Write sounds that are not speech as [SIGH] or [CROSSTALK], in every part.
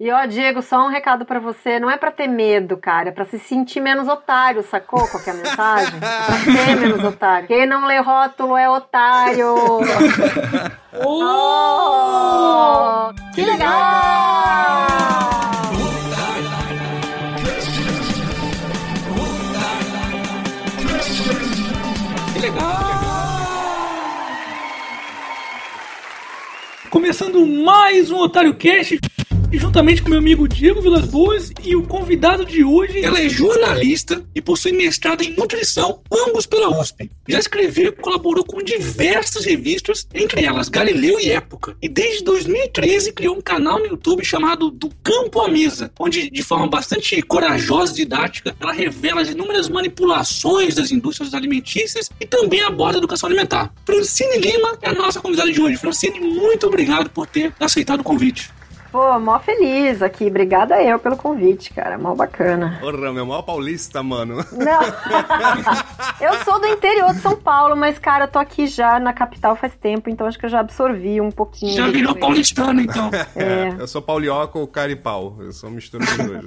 E ó, Diego, só um recado para você, não é para ter medo, cara, é para se sentir menos otário, sacou? Qual que é a mensagem? pra ser menos otário. Quem não lê rótulo é otário. oh, que legal! Que legal! Começando mais um Otário Cast juntamente com meu amigo Diego Vilas Boas e o convidado de hoje. Ela é jornalista e possui mestrado em nutrição, ambos pela USP. Já escreveu e colaborou com diversas revistas, entre elas Galileu e Época. E desde 2013 criou um canal no YouTube chamado Do Campo à Mesa, onde, de forma bastante corajosa e didática, ela revela as inúmeras manipulações das indústrias alimentícias e também aborda a educação alimentar. Francine Lima é a nossa convidada de hoje. Francine, muito obrigado por ter aceitado o convite. Pô, mó feliz aqui. Obrigada eu pelo convite, cara. Mó bacana. Porra, meu maior paulista, mano. Não. [LAUGHS] eu sou do interior de São Paulo, mas, cara, eu tô aqui já na capital faz tempo, então acho que eu já absorvi um pouquinho. Já virou paulistano, então. [LAUGHS] É. Eu sou paulioca ou caripau. Eu sou mistura dos dois.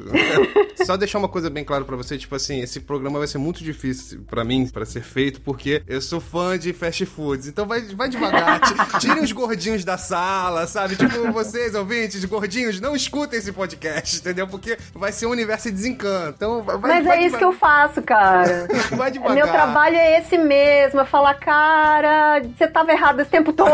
[LAUGHS] Só deixar uma coisa bem clara pra você, tipo assim, esse programa vai ser muito difícil pra mim, pra ser feito, porque eu sou fã de fast foods. Então vai, vai devagar. Tirem os gordinhos da sala, sabe? Tipo, vocês, ouvintes, gordinhos, não escutem esse podcast, entendeu? Porque vai ser um universo de desencanto. Então, vai, Mas vai é isso que eu faço, cara. [LAUGHS] vai devagar. Meu trabalho é esse mesmo, é falar, cara, você tava errado esse tempo todo.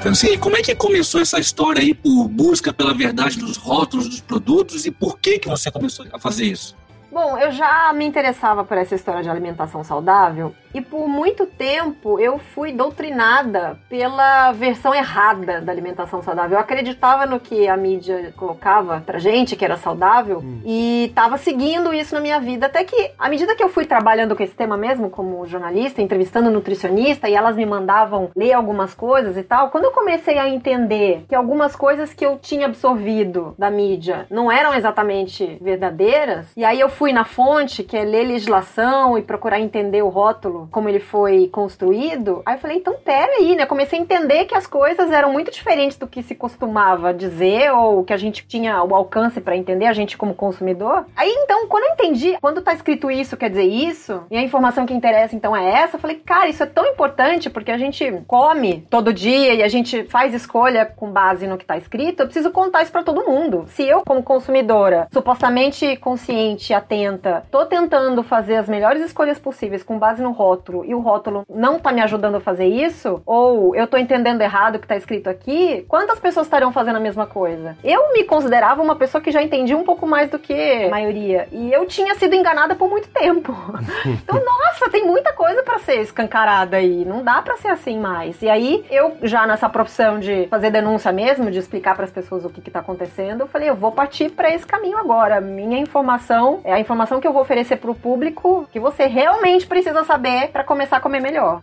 Francine, [LAUGHS] como é que começou essa história aí por busca pela verdade dos rótulos dos produtos e por que que você começou a fazer isso? Bom, eu já me interessava por essa história de alimentação saudável e por muito tempo eu fui doutrinada pela versão errada da alimentação saudável. Eu acreditava no que a mídia colocava pra gente, que era saudável, hum. e tava seguindo isso na minha vida. Até que, à medida que eu fui trabalhando com esse tema mesmo, como jornalista, entrevistando nutricionista, e elas me mandavam ler algumas coisas e tal, quando eu comecei a entender que algumas coisas que eu tinha absorvido da mídia não eram exatamente verdadeiras, e aí eu fui na fonte, que é ler legislação e procurar entender o rótulo, como ele foi construído, aí eu falei, então pera aí, né? Comecei a entender que as coisas eram muito diferentes do que se costumava dizer ou que a gente tinha o alcance para entender, a gente como consumidor. Aí então, quando eu entendi, quando tá escrito isso quer dizer isso, e a informação que interessa então é essa, eu falei, cara, isso é tão importante porque a gente come todo dia e a gente faz escolha com base no que tá escrito, eu preciso contar isso para todo mundo. Se eu, como consumidora, supostamente consciente, atenta, tô tentando fazer as melhores escolhas possíveis com base no rótulo e o rótulo não tá me ajudando a fazer isso, ou eu tô entendendo errado o que tá escrito aqui, quantas pessoas estariam fazendo a mesma coisa? Eu me considerava uma pessoa que já entendia um pouco mais do que a maioria, e eu tinha sido enganada por muito tempo. [LAUGHS] então, nossa, tem muita coisa para ser escancarada aí, não dá para ser assim mais. E aí, eu já nessa profissão de fazer denúncia mesmo, de explicar para as pessoas o que, que tá acontecendo, eu falei, eu vou partir para esse caminho agora. Minha informação é a informação que eu vou oferecer para o público que você realmente precisa saber para começar a comer melhor.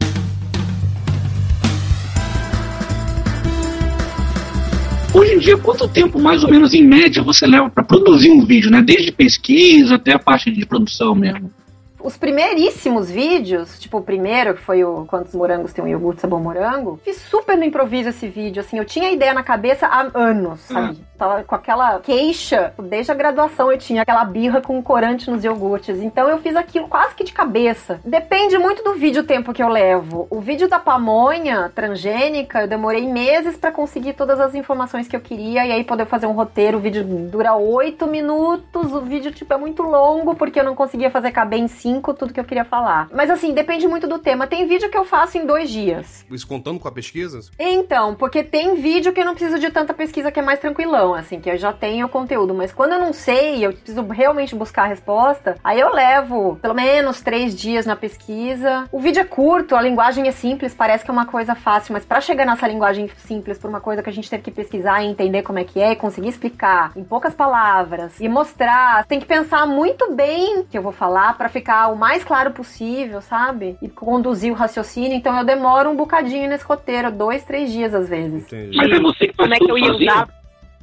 Hoje em dia, quanto tempo, mais ou menos, em média, você leva para produzir um vídeo, né? Desde pesquisa até a parte de produção mesmo? Os primeiríssimos vídeos, tipo o primeiro, que foi o Quantos Morangos Tem um Iogurte Sabor Morango, fiz super no improviso esse vídeo, assim, eu tinha a ideia na cabeça há anos, sabe? Uhum. Tava com aquela queixa, desde a graduação eu tinha aquela birra com corante nos iogurtes, então eu fiz aquilo quase que de cabeça. Depende muito do vídeo tempo que eu levo. O vídeo da pamonha transgênica, eu demorei meses para conseguir todas as informações que eu queria e aí poder fazer um roteiro, o vídeo dura oito minutos, o vídeo tipo é muito longo porque eu não conseguia fazer caber em cinco tudo que eu queria falar. Mas assim, depende muito do tema. Tem vídeo que eu faço em dois dias. Isso contando com a pesquisa? Então, porque tem vídeo que eu não preciso de tanta pesquisa que é mais tranquilão, assim, que eu já tenho o conteúdo. Mas quando eu não sei, eu preciso realmente buscar a resposta, aí eu levo pelo menos três dias na pesquisa. O vídeo é curto, a linguagem é simples, parece que é uma coisa fácil, mas para chegar nessa linguagem simples, por uma coisa que a gente teve que pesquisar e entender como é que é, e conseguir explicar em poucas palavras e mostrar, tem que pensar muito bem o que eu vou falar para ficar o mais claro possível, sabe? E conduzir o raciocínio. Então eu demoro um bocadinho nesse roteiro, dois, três dias às vezes. Entendi. Mas é você que Como é que eu ia usar?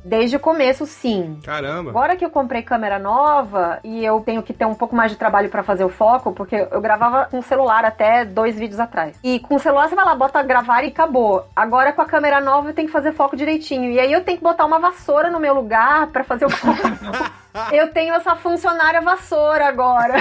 Desde o começo, sim. Caramba. Agora que eu comprei câmera nova e eu tenho que ter um pouco mais de trabalho pra fazer o foco, porque eu gravava com o celular até dois vídeos atrás. E com o celular você vai lá, bota gravar e acabou. Agora com a câmera nova eu tenho que fazer foco direitinho. E aí eu tenho que botar uma vassoura no meu lugar pra fazer o foco. [LAUGHS] [LAUGHS] eu tenho essa funcionária vassoura agora.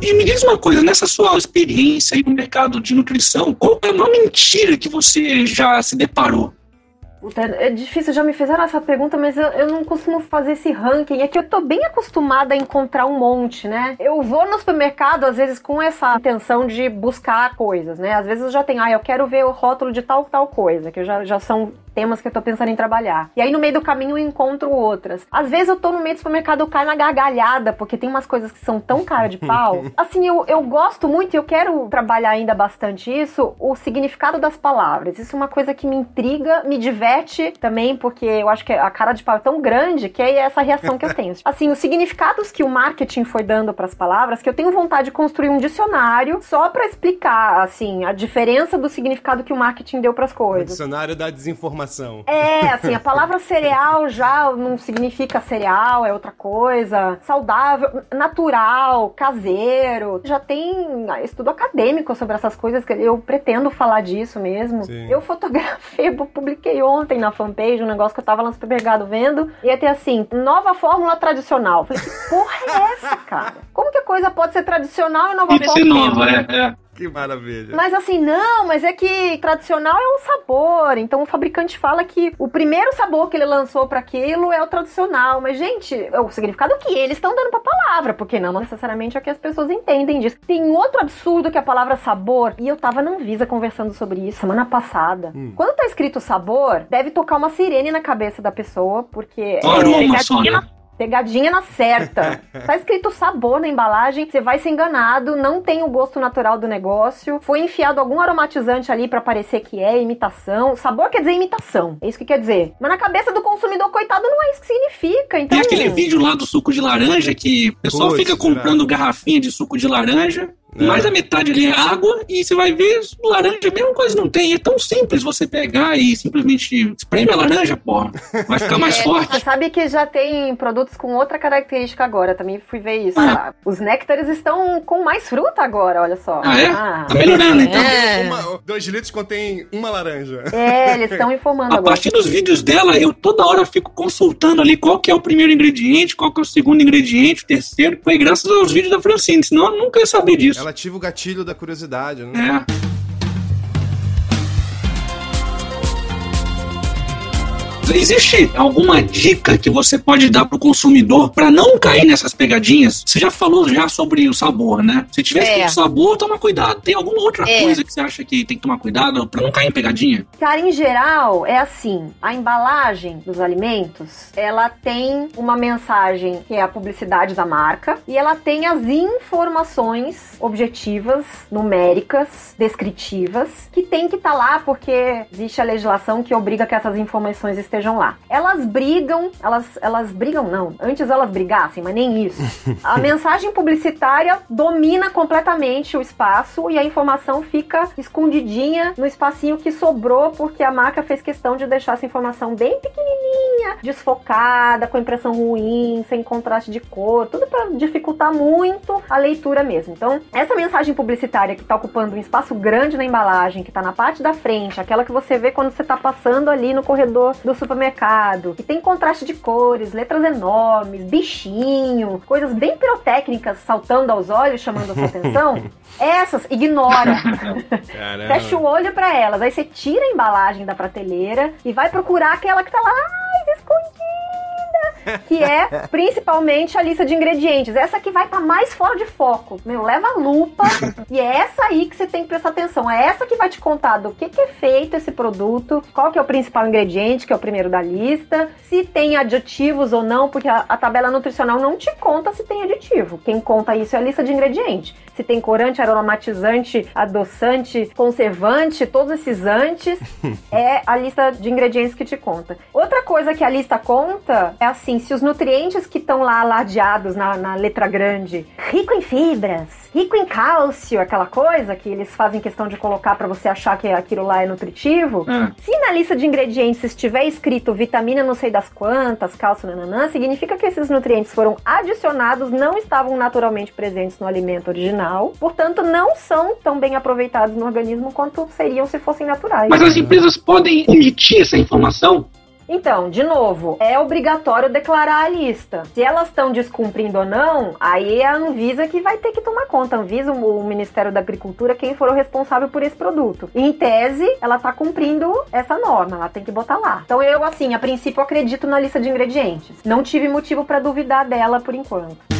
E me diz uma coisa, nessa sua experiência aí no mercado de nutrição, qual é uma mentira que você já se deparou? É difícil, já me fizeram essa pergunta, mas eu, eu não costumo fazer esse ranking. É que eu tô bem acostumada a encontrar um monte, né? Eu vou no supermercado, às vezes, com essa intenção de buscar coisas, né? Às vezes eu já tenho, ah, eu quero ver o rótulo de tal, tal coisa, que já, já são temas que eu tô pensando em trabalhar. E aí no meio do caminho eu encontro outras. Às vezes eu tô no meio do supermercado, eu caio na gargalhada, porque tem umas coisas que são tão cara de pau. [LAUGHS] Assim, eu, eu gosto muito e eu quero trabalhar ainda bastante isso, o significado das palavras. Isso é uma coisa que me intriga, me diverte também, porque eu acho que a cara de pau é tão grande que é essa reação que eu tenho. [LAUGHS] Assim, os significados que o marketing foi dando para as palavras, que eu tenho vontade de construir um dicionário só para explicar, assim, a diferença do significado que o marketing deu para as O coisas. dicionário da desinformação. É, assim, a palavra cereal já não significa cereal, é outra coisa. Saudável, natural, caseiro. Já tem estudo acadêmico sobre essas coisas que eu pretendo falar disso mesmo. Sim. Eu fotografei, publiquei ontem na fanpage um negócio que eu tava lá no supermercado vendo. E ia ter assim, nova fórmula tradicional. Falei, que porra é essa, cara? Como que a coisa pode ser tradicional e nova ser fórmula? nova, é. é. Que maravilha. Mas assim, não, mas é que tradicional é um sabor. Então o fabricante fala que o primeiro sabor que ele lançou pra aquilo é o tradicional. Mas, gente, é o significado que eles estão dando pra palavra, porque não necessariamente é o que as pessoas entendem disso. Tem outro absurdo que é a palavra sabor, e eu tava na Anvisa conversando sobre isso semana passada. Quando tá escrito sabor, deve tocar uma sirene na cabeça da pessoa, porque aroma pegadinha né? Na Pegadinha na certa. [LAUGHS] Tá escrito sabor na embalagem, você vai ser enganado, não tem o gosto natural do negócio. Foi enfiado algum aromatizante ali pra parecer que é imitação. Sabor quer dizer imitação. É isso que quer dizer. Mas na cabeça do consumidor, coitado, não é isso que significa. Então, Tem aquele vídeo lá do suco de laranja que o pessoal Putz, fica comprando garrafinha de suco de laranja. É. Mais da metade ali é água e você vai ver laranja, a mesma coisa não tem. É tão simples você pegar e simplesmente espreme a laranja, porra. Vai ficar mais Você forte. sabe que já tem produtos com outra característica agora, também fui ver isso. Ah. Os néctares estão com mais fruta agora, olha só. Ah, é? Tá melhorando, então. É. Uma, dois litros contém uma laranja. É, eles estão informando A agora. partir dos vídeos dela, eu toda hora fico consultando ali qual que é o primeiro ingrediente, qual que é o segundo ingrediente, o terceiro. Foi graças aos vídeos da Francine, senão eu nunca ia saber disso. Ela ativa o gatilho da curiosidade, né? É. Existe alguma dica que você pode dar pro consumidor para não cair nessas pegadinhas? Você já falou já sobre o sabor, né? Se tivesse É. sabor, toma cuidado. Tem alguma outra É. coisa que você acha que tem que tomar cuidado para não cair em pegadinha? Cara, em geral, é assim: a embalagem dos alimentos ela tem uma mensagem que é a publicidade da marca e ela tem as informações objetivas, numéricas, descritivas, que tem que estar lá porque existe a legislação que obriga que essas informações estejam lá. Elas brigam, elas, elas brigam, não, antes elas brigassem, mas nem isso. [LAUGHS] A mensagem publicitária domina completamente o espaço e a informação fica escondidinha no espacinho que sobrou porque a marca fez questão de deixar essa informação bem pequenininha, desfocada, com impressão ruim, sem contraste de cor, tudo para dificultar muito a leitura mesmo. Então, essa mensagem publicitária que está ocupando um espaço grande na embalagem, que está na parte da frente, aquela que você vê quando você está passando ali no corredor do supermercado, que tem contraste de cores, letras enormes, bichinho, coisas bem pirotécnicas saltando aos olhos, chamando a sua atenção, [LAUGHS] essas ignora. Fecha o olho pra elas. Aí você tira a embalagem da prateleira e vai procurar aquela que tá lá escondida. Que é principalmente a lista de ingredientes. Essa que vai estar mais fora de foco. Meu, leva a lupa. e é essa aí que você tem que prestar atenção. É essa que vai te contar do que, que é feito esse produto, qual que é o principal ingrediente, que é o primeiro da lista, se tem aditivos ou não, porque a, a tabela nutricional não te conta se tem aditivo. Quem conta isso é a lista de ingredientes. Se tem corante, aromatizante, adoçante, conservante, todos esses antes, [LAUGHS] é a lista de ingredientes que te conta. Outra coisa que a lista conta é assim, assim, se os nutrientes que estão lá ladeados na, na letra grande, rico em fibras, rico em cálcio, aquela coisa que eles fazem questão de colocar para você achar que aquilo lá é nutritivo, Ah. se na lista de ingredientes estiver escrito vitamina não sei das quantas, cálcio nananã, significa que esses nutrientes foram adicionados, não estavam naturalmente presentes no alimento original, portanto não são tão bem aproveitados no organismo quanto seriam se fossem naturais. Mas as empresas podem omitir essa informação? Então, de novo, é obrigatório declarar a lista. Se elas estão descumprindo ou não, aí é a Anvisa que vai ter que tomar conta. A Anvisa, o Ministério da Agricultura, quem for o responsável por esse produto. Em tese, ela tá cumprindo essa norma, ela tem que botar lá. Então eu, assim, a princípio acredito na lista de ingredientes. Não tive motivo para duvidar dela por enquanto.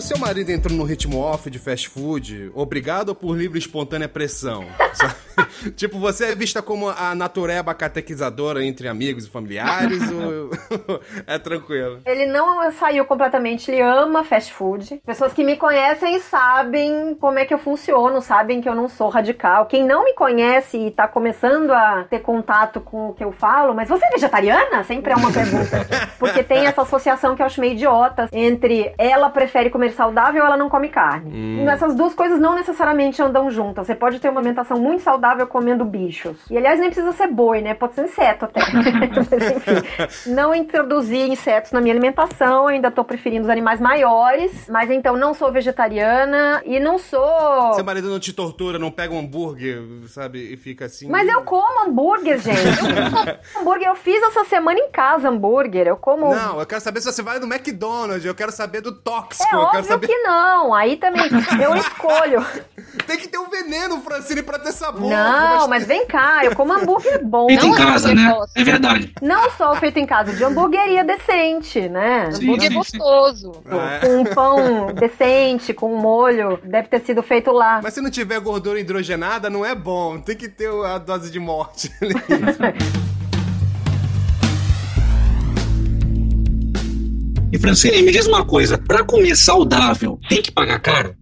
O seu marido entrou no ritmo off de fast food, obrigado ou por livre e espontânea pressão? Sabe? [LAUGHS] [LAUGHS] tipo, você é vista como a natureba catequizadora entre amigos e familiares [LAUGHS] ou [LAUGHS] é tranquilo? Ele não saiu completamente, ele ama fast food. Pessoas que me conhecem sabem como é que eu funciono, sabem que eu não sou radical. Quem não me conhece e tá começando a ter contato com o que eu falo, mas você é vegetariana? Sempre é uma pergunta. Porque tem essa associação que eu acho meio idiota entre ela prefere comer saudável ou ela não come carne. Essas duas coisas não necessariamente andam juntas. Você pode ter uma alimentação muito saudável comendo bichos. E aliás, nem precisa ser boi, né? Pode ser inseto até. [LAUGHS] mas enfim, não introduzi insetos na minha alimentação, ainda tô preferindo os animais maiores. Mas então, não sou vegetariana e não sou. Seu marido não te tortura, não pega um hambúrguer, sabe, e fica assim. Mas eu como hambúrguer, gente. Eu como [LAUGHS] hambúrguer. Eu fiz essa semana em casa hambúrguer. Eu como. Não, eu quero saber se você vai no McDonald's, eu quero saber do tóxico, É eu óbvio saber. que não. Aí também eu escolho. [LAUGHS] Tem que ter um veneno, Francine, pra ter sabor. Não, mas vem cá, eu como hambúrguer [LAUGHS] bom. Feito em Não é casa, né? É verdade. Não só feito em casa, de hamburgueria decente, né? Sim, Hambúrguer sim, gostoso. Ah, é. Com um pão decente, com um molho, deve ter sido feito lá. Mas se não tiver gordura hidrogenada, não é bom. Tem que ter a dose de morte. [LAUGHS] E Francine, me diz uma coisa: pra comer saudável, tem que pagar caro?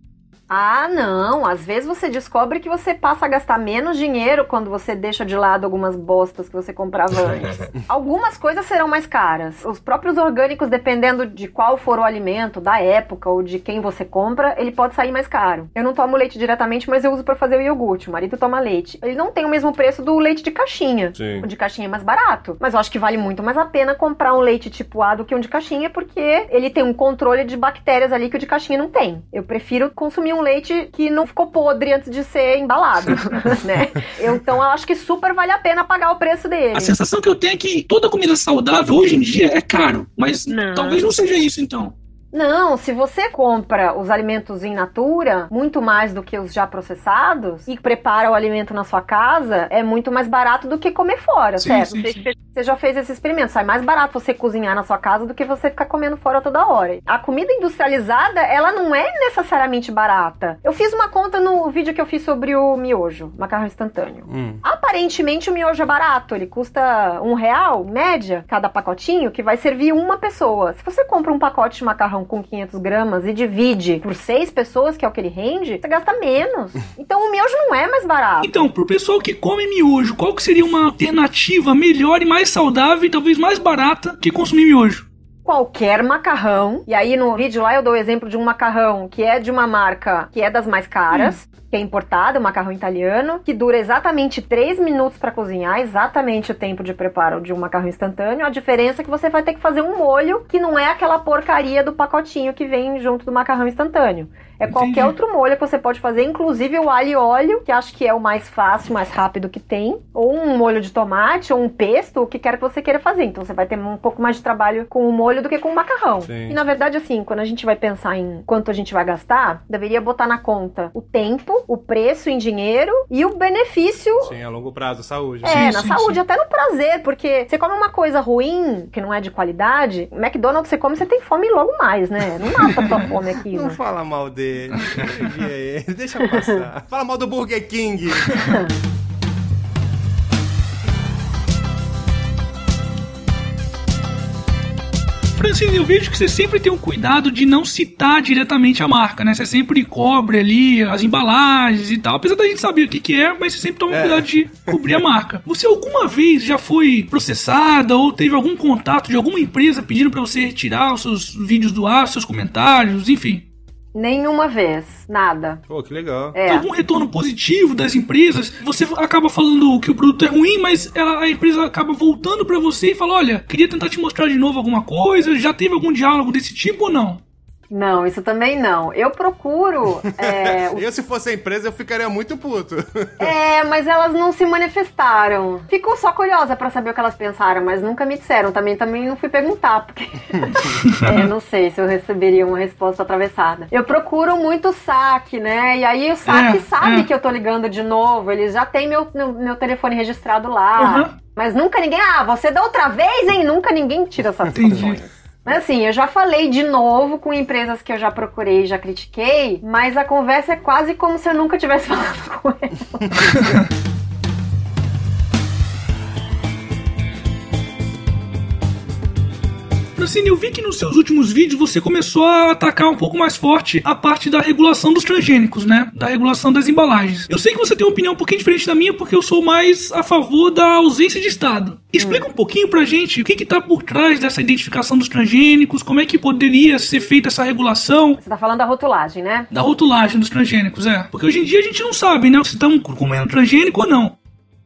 Ah, não. Às vezes você descobre que você passa a gastar menos dinheiro quando você deixa de lado algumas bostas que você comprava antes. [LAUGHS] Algumas coisas serão mais caras. Os próprios orgânicos, dependendo de qual for o alimento, da época ou de quem você compra, ele pode sair mais caro. Eu não tomo leite diretamente, mas eu uso pra fazer o iogurte. O marido toma leite. Ele não tem o mesmo preço do leite de caixinha. Sim. O de caixinha é mais barato. Mas eu acho que vale muito mais a pena comprar um leite tipo A do que um de caixinha, porque ele tem um controle de bactérias ali que o de caixinha não tem. Eu prefiro consumir um leite que não ficou podre antes de ser embalado, [LAUGHS] né? Eu, então eu acho que super vale a pena pagar o preço dele. A sensação que eu tenho é que toda comida saudável hoje em dia é caro. Mas Não. talvez não seja isso, então. Não, se você compra os alimentos in natura, muito mais do que os já processados, e prepara o alimento na sua casa, é muito mais barato do que comer fora, Sim, certo? sim, você, sim. você já fez esse experimento, sai mais barato você cozinhar na sua casa do que você ficar comendo fora toda hora. A comida industrializada, ela não é necessariamente barata. Eu fiz uma conta no vídeo que eu fiz sobre o miojo, macarrão instantâneo. Hum. Aparentemente o miojo é barato, ele custa um real, média, cada pacotinho, que vai servir uma pessoa. Se você compra um pacote de macarrão com 500 gramas e divide por seis pessoas, que é o que ele rende, você gasta menos. [LAUGHS] Então o miojo não é mais barato. Então, pro pessoal que come miojo, qual que seria uma alternativa melhor e mais saudável e talvez mais barata que consumir miojo? Qualquer macarrão. E aí no vídeo lá eu dou o exemplo de um macarrão que é de uma marca que é das mais caras, que é importada, um macarrão italiano, que dura exatamente 3 minutos para cozinhar, exatamente o tempo de preparo de um macarrão instantâneo. A diferença é que você vai ter que fazer um molho que não é aquela porcaria do pacotinho que vem junto do macarrão instantâneo. É qualquer Entendi. outro molho que você pode fazer, inclusive o alho e óleo, que acho que é o mais fácil, mais rápido que tem, ou um molho de tomate, ou um pesto, o que quer que você queira fazer. Então você vai ter um pouco mais de trabalho com o molho do que com o macarrão. Sim. E na verdade, assim, quando a gente vai pensar em quanto a gente vai gastar, deveria botar na conta o tempo, o preço em dinheiro e o benefício Sim, a longo prazo, saúde. é, Sim, na sim, saúde, sim. até no prazer, porque você come uma coisa ruim, que não é de qualidade, McDonald's você come, você tem fome logo mais, né? Não mata a tua [LAUGHS] fome aquilo. Não fala mal dele. Ele, [LAUGHS] Deixa passar. Fala mal do Burger King. Francine, eu vejo que você sempre tem um cuidado de não citar diretamente a marca, né? Você sempre cobre ali as embalagens e tal. Apesar da gente saber o que, que é, mas você sempre toma é. cuidado de cobrir a marca. [LAUGHS] Você alguma vez já foi processada ou teve algum contato de alguma empresa pedindo para você retirar os seus vídeos do ar, seus comentários, enfim? Nenhuma vez, nada. Pô, que legal. É. Algum retorno positivo das empresas? Você acaba falando que o produto é ruim, mas ela, a empresa acaba voltando para você e fala: Olha, queria tentar te mostrar de novo alguma coisa. Já teve algum diálogo desse tipo ou não? Não, isso também não. Eu procuro. [LAUGHS] É, eu, se fosse a empresa, eu ficaria muito puto. é, mas elas não se manifestaram. Fico só curiosa para saber o que elas pensaram, mas nunca me disseram. Também, também não fui perguntar, porque. [LAUGHS] é, não sei se eu receberia uma resposta atravessada. Eu procuro muito saque, né? E aí o saque é, sabe é. que eu tô ligando de novo. Eles já têm meu, meu, meu telefone registrado lá. Uhum. Mas nunca ninguém. Ah, você da outra vez, hein? Nunca ninguém tira essas Entendi. Mas assim, eu já falei de novo com empresas que eu já procurei, já critiquei, mas a conversa é quase como se eu nunca tivesse [LAUGHS] falado com elas. [LAUGHS] Francine, eu vi que nos seus últimos vídeos você começou a atacar um pouco mais forte a parte da regulação dos transgênicos, né? Da regulação das embalagens. Eu sei que você tem uma opinião um pouquinho diferente da minha, porque eu sou mais a favor da ausência de Estado. Explica um pouquinho pra gente o que que tá por trás dessa identificação dos transgênicos, como é que poderia ser feita essa regulação. Você tá falando da rotulagem, né? Da rotulagem dos transgênicos, é. Porque hoje em dia a gente não sabe, né? Se estão comendo transgênico ou não.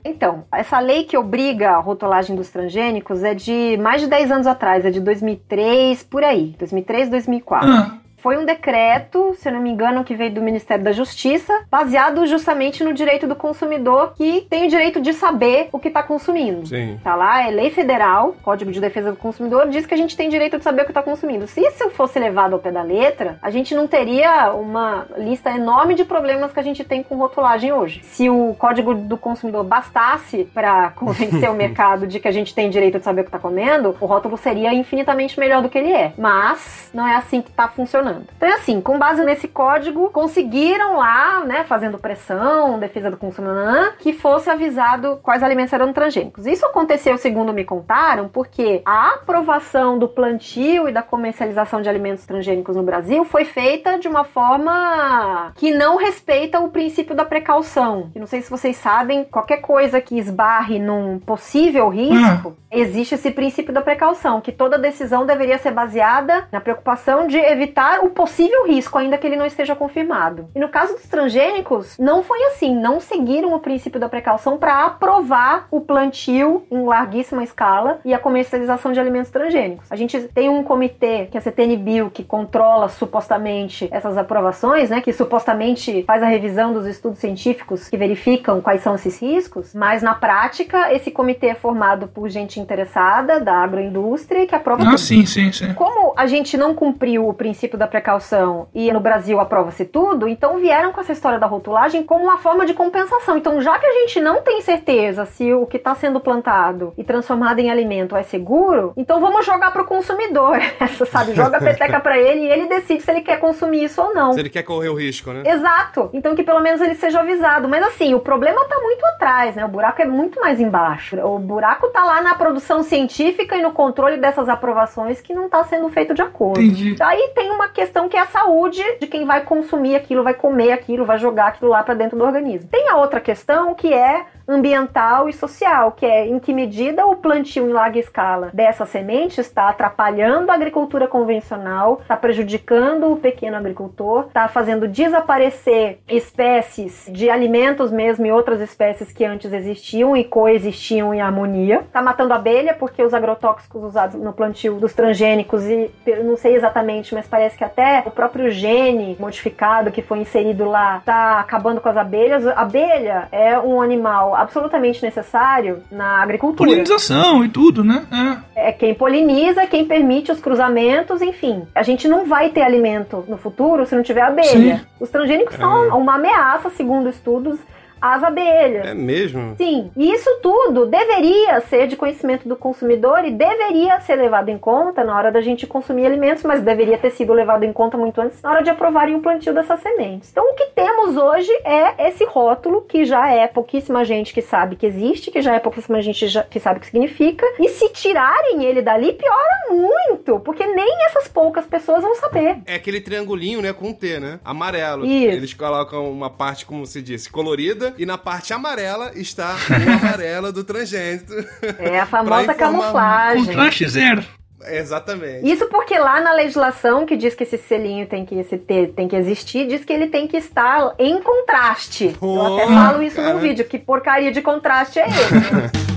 Então, essa lei que obriga a rotulagem dos transgênicos é de mais de 10 anos atrás, é de 2003, por aí, 2003, 2004. Ah. Foi um decreto, se eu não me engano, que veio do Ministério da Justiça, baseado justamente no direito do consumidor que tem o direito de saber o que está consumindo. Sim. Tá lá, é lei federal, Código de Defesa do Consumidor, diz que a gente tem direito de saber o que está consumindo. Se isso fosse levado ao pé da letra, a gente não teria uma lista enorme de problemas que a gente tem com rotulagem hoje. Se o Código do Consumidor bastasse para [LAUGHS] convencer o mercado de que a gente tem direito de saber o que está comendo, o rótulo seria infinitamente melhor do que ele é. Mas não é assim que está funcionando funcionando. Então é assim, com base nesse código, conseguiram lá, né, fazendo pressão, defesa do consumidor, que fosse avisado quais alimentos eram transgênicos. Isso aconteceu, segundo me contaram, porque a aprovação do plantio e da comercialização de alimentos transgênicos no Brasil foi feita de uma forma que não respeita o princípio da precaução. E não sei se vocês sabem, qualquer coisa que esbarre num possível risco, hum. existe esse princípio da precaução, que toda decisão deveria ser baseada na preocupação de evitar o possível risco, ainda que ele não esteja confirmado. E no caso dos transgênicos, não foi assim, não seguiram o princípio da precaução para aprovar o plantio em larguíssima escala e a comercialização de alimentos transgênicos. A gente tem um comitê, que é a CTNBio, que controla supostamente essas aprovações, né, que supostamente faz a revisão dos estudos científicos que verificam quais são esses riscos, mas na prática esse comitê é formado por gente interessada da agroindústria que aprova. Ah, sim, sim, sim. Como a gente não cumpriu o princípio da precaução e no Brasil aprova-se tudo, então vieram com essa história da rotulagem como uma forma de compensação. Então, já que a gente não tem certeza se o que está sendo plantado e transformado em alimento é seguro, então vamos jogar para o consumidor. [LAUGHS] Essa, sabe? Joga a peteca para ele e ele decide se ele quer consumir isso ou não. Se ele quer correr o risco, né? Exato. Então que pelo menos ele seja avisado. Mas assim, o problema está muito atrás, né? O buraco é muito mais embaixo. O buraco está lá na produção científica e no controle dessas aprovações que não está sendo feito de acordo. Entendi. Aí tem uma questão questão que é a saúde de quem vai consumir aquilo, vai comer aquilo, vai jogar aquilo lá para dentro do organismo. Tem a outra questão que é ambiental e social, que é em que medida o plantio em larga escala dessa semente está atrapalhando a agricultura convencional, está prejudicando o pequeno agricultor, está fazendo desaparecer espécies de alimentos mesmo e outras espécies que antes existiam e coexistiam em harmonia, está matando abelha porque os agrotóxicos usados no plantio dos transgênicos e não sei exatamente, mas parece que até o próprio gene modificado que foi inserido lá está acabando com as abelhas. A abelha é um animal absolutamente necessário na agricultura. Polinização e tudo, né? É. é quem poliniza, quem permite os cruzamentos, enfim. A gente não vai ter alimento no futuro se não tiver abelha. Sim. Os transgênicos é. são uma ameaça, segundo estudos as abelhas. É mesmo? Sim, e isso tudo deveria ser de conhecimento do consumidor e deveria ser levado em conta na hora da gente consumir alimentos, mas deveria ter sido levado em conta muito antes na hora de aprovarem o plantio dessas sementes. Então, o que temos hoje é esse rótulo que já é pouquíssima gente que sabe que existe, que já é pouquíssima gente já- que sabe o que significa, e se tirarem ele dali, piora muito, porque nem essas poucas pessoas vão saber. É aquele triangulinho, né, com T, né? Amarelo. Isso. Eles colocam uma parte, como se disse, colorida, e na parte amarela está o [LAUGHS] amarelo do transgênito. É a famosa camuflagem. Contraste zero. Exatamente. Isso porque lá na legislação que diz que esse selinho tem que, esse T tem que existir, diz que ele tem que estar em contraste. Eu até falo isso cara. no vídeo, que porcaria de contraste é esse. [LAUGHS]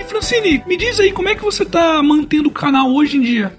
E Francine, me diz aí como é que você tá mantendo o canal hoje em dia?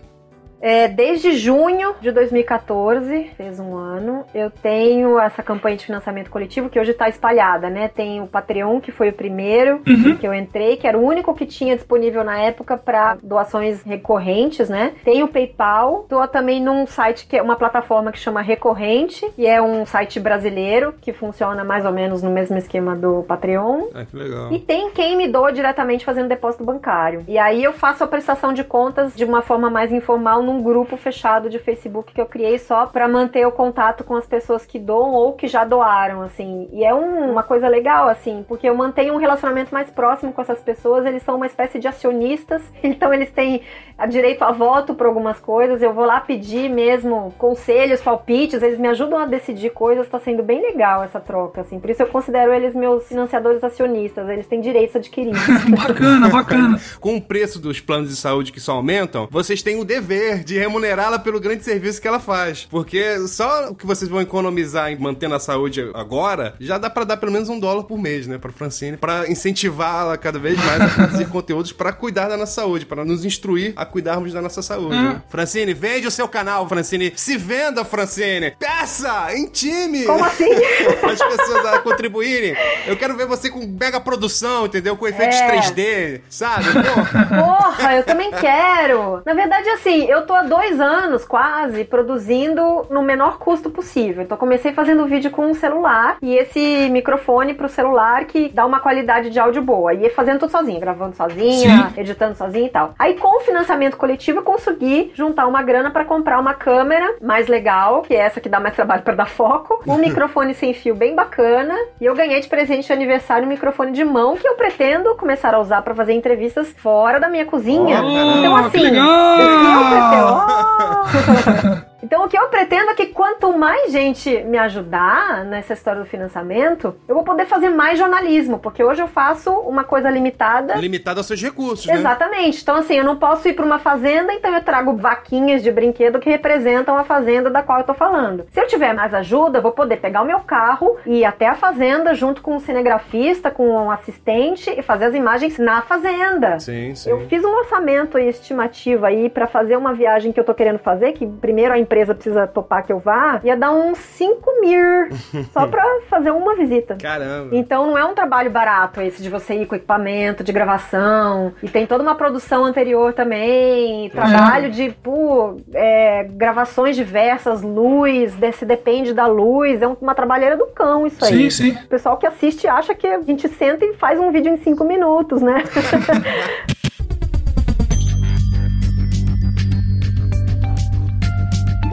É, desde junho de 2014, fez um ano, eu tenho essa campanha de financiamento coletivo que hoje está espalhada, né? Tem o Patreon, que foi o primeiro que eu entrei, que era o único que tinha disponível na época para doações recorrentes, né? Tem o PayPal, doa também num site que é uma plataforma que chama Recorrente, e é um site brasileiro que funciona mais ou menos no mesmo esquema do Patreon. Ah, que legal. E tem quem me doa diretamente fazendo depósito bancário. E aí eu faço a prestação de contas de uma forma mais informal num grupo fechado de Facebook que eu criei só pra manter o contato com as pessoas que doam ou que já doaram, assim. E é um- uma coisa legal, assim, porque eu mantenho um relacionamento mais próximo com essas pessoas. Eles são uma espécie de acionistas, [LAUGHS] então eles têm a direito a voto para algumas coisas. Eu vou lá pedir mesmo conselhos, palpites, eles me ajudam a decidir coisas. Tá sendo bem legal essa troca, assim. Por isso eu considero eles meus financiadores acionistas. Eles têm direitos adquiridos. [LAUGHS] Bacana, bacana. Com o preço dos planos de saúde que só aumentam, vocês têm o dever [LAUGHS] de remunerá-la pelo grande serviço que ela faz. Porque só o que vocês vão economizar em mantendo a saúde agora, já dá pra dar pelo menos um dólar por mês, né, pra Francine, pra incentivá-la cada vez mais a produzir [LAUGHS] conteúdos pra cuidar da nossa saúde, pra nos instruir a cuidarmos da nossa saúde. né? Francine, vende o seu canal, Francine. Se venda, Francine. Peça em time. Como assim? [LAUGHS] As pessoas a contribuírem. Eu quero ver você com mega produção, entendeu? Com efeitos É. 3D, sabe? Pô, Porra, eu também quero. Na verdade, assim, eu tô há dois anos quase produzindo no menor custo possível. Então, comecei fazendo vídeo com um celular e esse microfone pro celular que dá uma qualidade de áudio boa. E fazendo tudo sozinha, gravando sozinha, editando sozinha e tal. Aí, com o financiamento coletivo, eu consegui juntar uma grana pra comprar uma câmera mais legal, que é essa que dá mais trabalho pra dar foco, um [LAUGHS] microfone sem fio bem bacana. E eu ganhei de presente de aniversário um microfone de mão que eu pretendo começar a usar pra fazer entrevistas fora da minha cozinha. Oh, então, assim, legal! eu pretendo- Oh! [LAUGHS] [LAUGHS] Então, o que eu pretendo é que quanto mais gente me ajudar nessa história do financiamento, eu vou poder fazer mais jornalismo, porque hoje eu faço uma coisa limitada. limitado aos seus recursos, né? Exatamente. Então, assim, eu não posso ir para uma fazenda, então eu trago vaquinhas de brinquedo que representam a fazenda da qual eu tô falando. Se eu tiver mais ajuda, eu vou poder pegar o meu carro e ir até a fazenda junto com um cinegrafista, com um assistente e fazer as imagens na fazenda. Sim, sim. Eu fiz um orçamento aí, estimativo aí pra fazer uma viagem que eu tô querendo fazer, que primeiro a empresa precisa topar que eu vá, ia dar uns 5 mil [LAUGHS] só pra fazer uma visita. Caramba. Então não é um trabalho barato esse de você ir com equipamento de gravação. E tem toda uma produção anterior também. Trabalho de pô, é, gravações diversas, luz, desse depende da luz. É uma trabalheira do cão isso aí. Sim, sim. O pessoal que assiste acha que a gente senta e faz um vídeo em cinco minutos, né? [LAUGHS]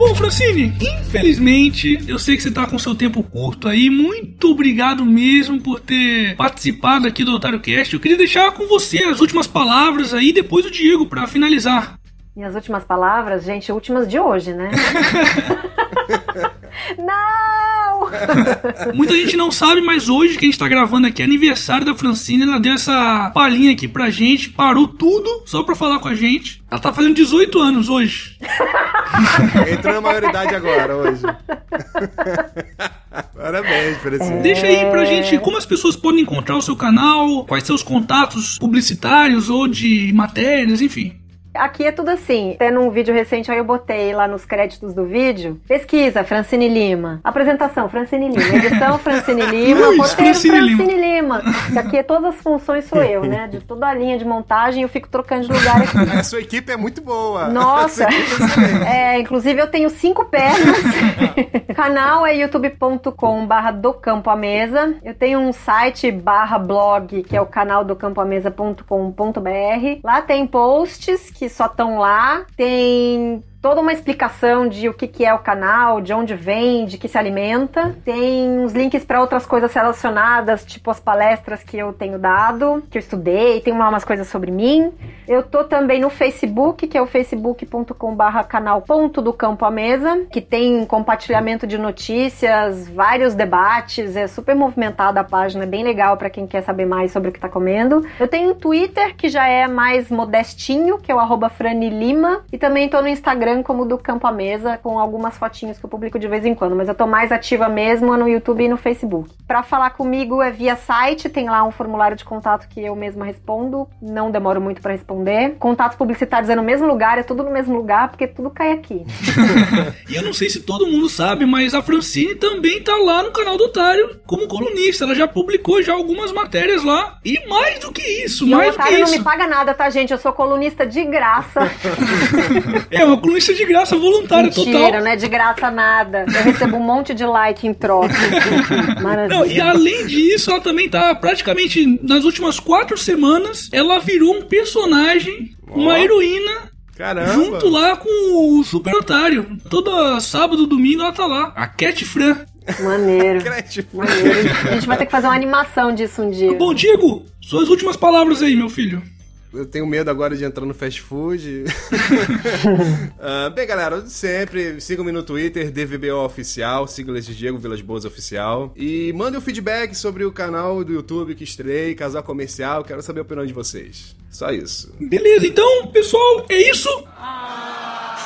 Bom, Francine, infelizmente, eu sei que você tá com seu tempo curto aí. Muito obrigado mesmo por ter participado aqui do Otário Cast. Eu queria deixar com você as últimas palavras aí, depois o Diego, pra finalizar. Minhas últimas palavras, gente, últimas de hoje, né? [LAUGHS] [LAUGHS] Não! [LAUGHS] Muita gente não sabe, mas hoje que a gente tá gravando aqui é aniversário da Francine. Ela deu essa palhinha aqui pra gente, parou tudo só pra falar com a gente. Ela tá fazendo 18 anos hoje. [LAUGHS] Entrou na maioridade agora, hoje. [LAUGHS] Parabéns, Francine. Deixa aí pra gente como as pessoas podem encontrar o seu canal, quais os contatos publicitários ou de matérias, enfim. Aqui é tudo assim. Até num vídeo recente aí eu botei lá nos créditos do vídeo. Pesquisa, Francine Lima. Apresentação, Francine Lima. Edição, [LAUGHS] Francine Lima. Luiz, Roteiro, Francine Francine Lima. Que aqui é todas as funções sou eu, né? De toda a linha de montagem eu fico trocando de lugar aqui. [LAUGHS] A sua equipe é muito boa. Nossa! É. É, inclusive eu tenho cinco pernas. [LAUGHS] canal é youtube.com barra do campo à mesa. Eu tenho um site barra blog, que é o canal do campoamesa.com.br. Lá tem posts que só estão lá. Tem toda uma explicação de o que, que é o canal, de onde vem, de que se alimenta. Tem uns links para outras coisas relacionadas, tipo as palestras que eu tenho dado, que eu estudei, tem umas coisas sobre mim. Eu tô também no Facebook, que é o facebook.com/barra canal ponto do campo à mesa, que tem compartilhamento de notícias, vários debates, é super movimentada a página, é bem legal para quem quer saber mais sobre o que tá comendo. Eu tenho um Twitter, que já é mais modestinho, que é o arroba franilima, e também tô no Instagram como do Campo à Mesa, com algumas fotinhos que eu publico de vez em quando, mas eu tô mais ativa mesmo no YouTube e no Facebook. Para falar comigo é via site, tem lá um formulário de contato que eu mesma respondo, não demoro muito para responder. Contatos publicitários é no mesmo lugar, é tudo no mesmo lugar, porque tudo cai aqui. [LAUGHS] E eu não sei se todo mundo sabe, mas a Francine também tá lá no canal do Otário como colunista. Ela já publicou já algumas matérias lá. E mais do que isso, E o mais do que Otário não isso. me paga nada, tá, gente? Eu sou colunista de graça. [LAUGHS] É uma colunista de graça voluntária Mentira, total. não é de graça nada. Eu recebo um monte de like em troca. [LAUGHS] Maravilha. Não, e além disso, ela também tá praticamente nas últimas quatro semanas. Ela virou um personagem, uma Ó. heroína, Caramba. junto lá com o Super Otário. Todo sábado, domingo ela tá lá. A Cat Fran. Maneiro. Maneiro. A gente vai ter que fazer uma animação disso um dia. Bom, Diego, suas últimas palavras aí, meu filho. Eu tenho medo agora de entrar no fast food. [LAUGHS] Ah, bem, galera, sempre sigam-me no Twitter, DVBO Oficial, sigam esse Diego Vilas Boas Oficial. E mandem um feedback sobre o canal do YouTube que estrei, Casal Comercial, quero saber a opinião de vocês. Só isso. Beleza, então, pessoal, é isso.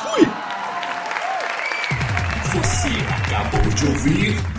Fui. Você acabou de ouvir.